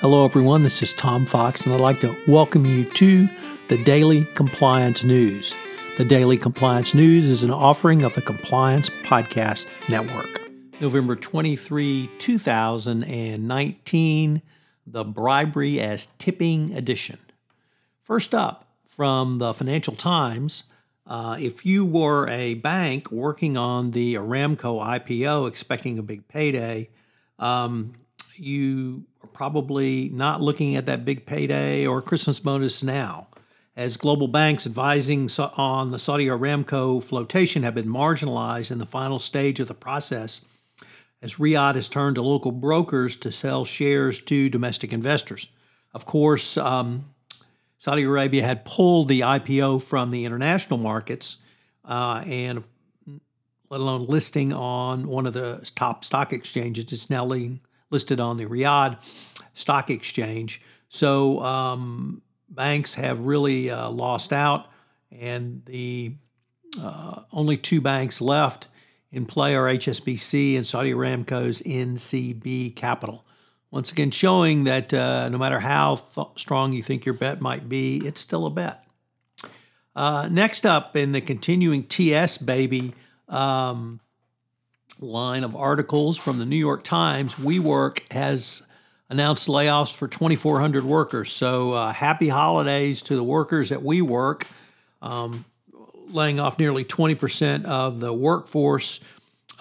Hello, everyone. This is Tom Fox, and I'd like to welcome you to the Daily Compliance News. The Daily Compliance News is an offering of the Compliance Podcast Network. November 23, 2019, the Bribery as Tipping Edition. First up, from the Financial Times, uh, if you were a bank working on the Aramco IPO expecting a big payday, um, you are probably not looking at that big payday or Christmas bonus now. As global banks advising on the Saudi Aramco flotation have been marginalized in the final stage of the process, as Riyadh has turned to local brokers to sell shares to domestic investors. Of course, um, Saudi Arabia had pulled the IPO from the international markets uh, and let alone listing on one of the top stock exchanges. It's now listed on the Riyadh Stock Exchange. So um, banks have really uh, lost out, and the uh, only two banks left in play are HSBC and Saudi Aramco's NCB Capital. Once again, showing that uh, no matter how th- strong you think your bet might be, it's still a bet. Uh, next up in the continuing TS baby um, line of articles from the New York Times, WeWork has announced layoffs for 2,400 workers. So uh, happy holidays to the workers at WeWork, um, laying off nearly 20% of the workforce,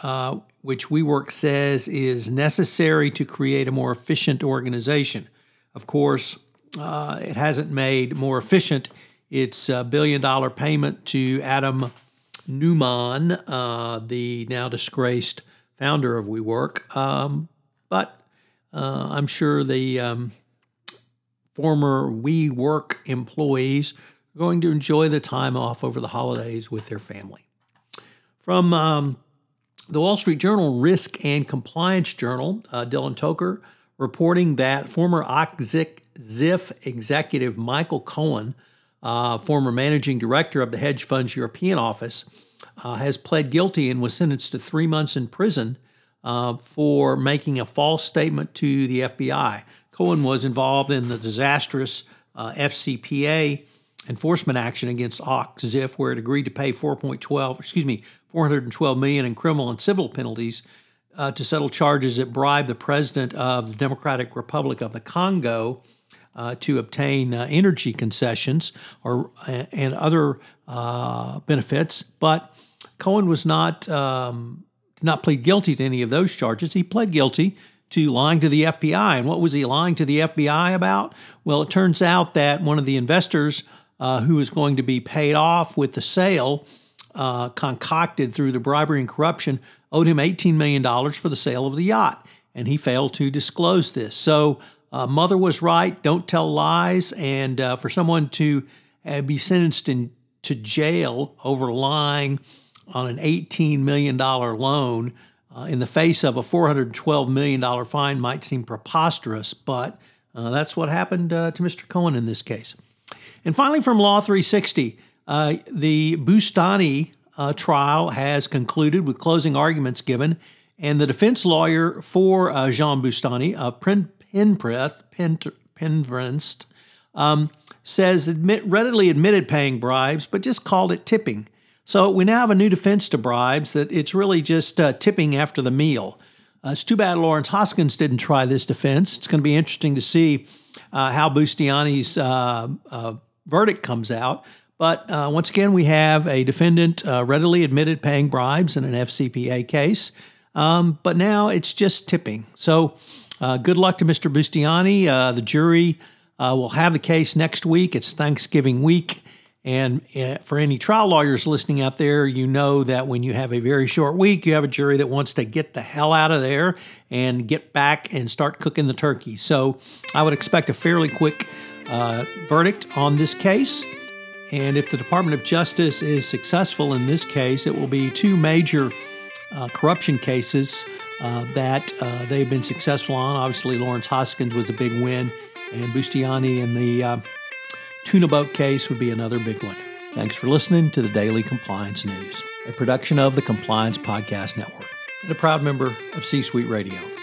uh, which WeWork says is necessary to create a more efficient organization. Of course, uh, it hasn't made more efficient its uh, billion dollar payment to Adam Neumann, uh, the now disgraced founder of WeWork. Um, but uh, I'm sure the um, former WeWork employees are going to enjoy the time off over the holidays with their family. From um, the Wall Street Journal Risk and Compliance Journal, uh, Dylan Tokar reporting that former Ziff executive Michael Cohen uh, former managing director of the hedge fund's European office, uh, has pled guilty and was sentenced to three months in prison uh, for making a false statement to the FBI. Cohen was involved in the disastrous uh, FCPA enforcement action against Ziff, where it agreed to pay 4.12, excuse me, 412 million in criminal and civil penalties uh, to settle charges that bribed the president of the Democratic Republic of the Congo uh, to obtain uh, energy concessions or and other uh, benefits. But Cohen was not um, did not plead guilty to any of those charges. He pled guilty to lying to the FBI. And what was he lying to the FBI about? Well, it turns out that one of the investors uh, who was going to be paid off with the sale. Uh, concocted through the bribery and corruption, owed him $18 million for the sale of the yacht, and he failed to disclose this. So uh, mother was right. Don't tell lies. And uh, for someone to uh, be sentenced in, to jail over lying on an $18 million loan uh, in the face of a $412 million fine might seem preposterous, but uh, that's what happened uh, to Mr. Cohen in this case. And finally, from Law 360, the Boustani trial has concluded with closing arguments given, and the defense lawyer for Jean Boustani of Penpreth, Penvrenst, um, says admit, readily admitted paying bribes, but just called it tipping. So we now have a new defense to bribes that it's really just uh, tipping after the meal. Uh, it's too bad Lawrence Hoskins didn't try this defense. It's going to be interesting to see uh, how Boustani's uh, uh, verdict comes out. But uh, once again, we have a defendant readily admitted paying bribes in an FCPA case. Um, but now it's just tipping. So uh, good luck to Mr. Boustani. Uh, the jury uh, will have the case next week. It's Thanksgiving week. And uh, for any trial lawyers listening out there, you know that when you have a very short week, you have a jury that wants to get the hell out of there and get back and start cooking the turkey. So I would expect a fairly quick uh, verdict on this case. And if the Department of Justice is successful in this case, it will be two major uh, corruption cases uh, that uh, they've been successful on. Obviously, Lawrence Hoskins was a big win, and Boustani in the uh, tuna boat case would be another big one. Thanks for listening to the Daily Compliance News, a production of the Compliance Podcast Network and a proud member of C Suite Radio.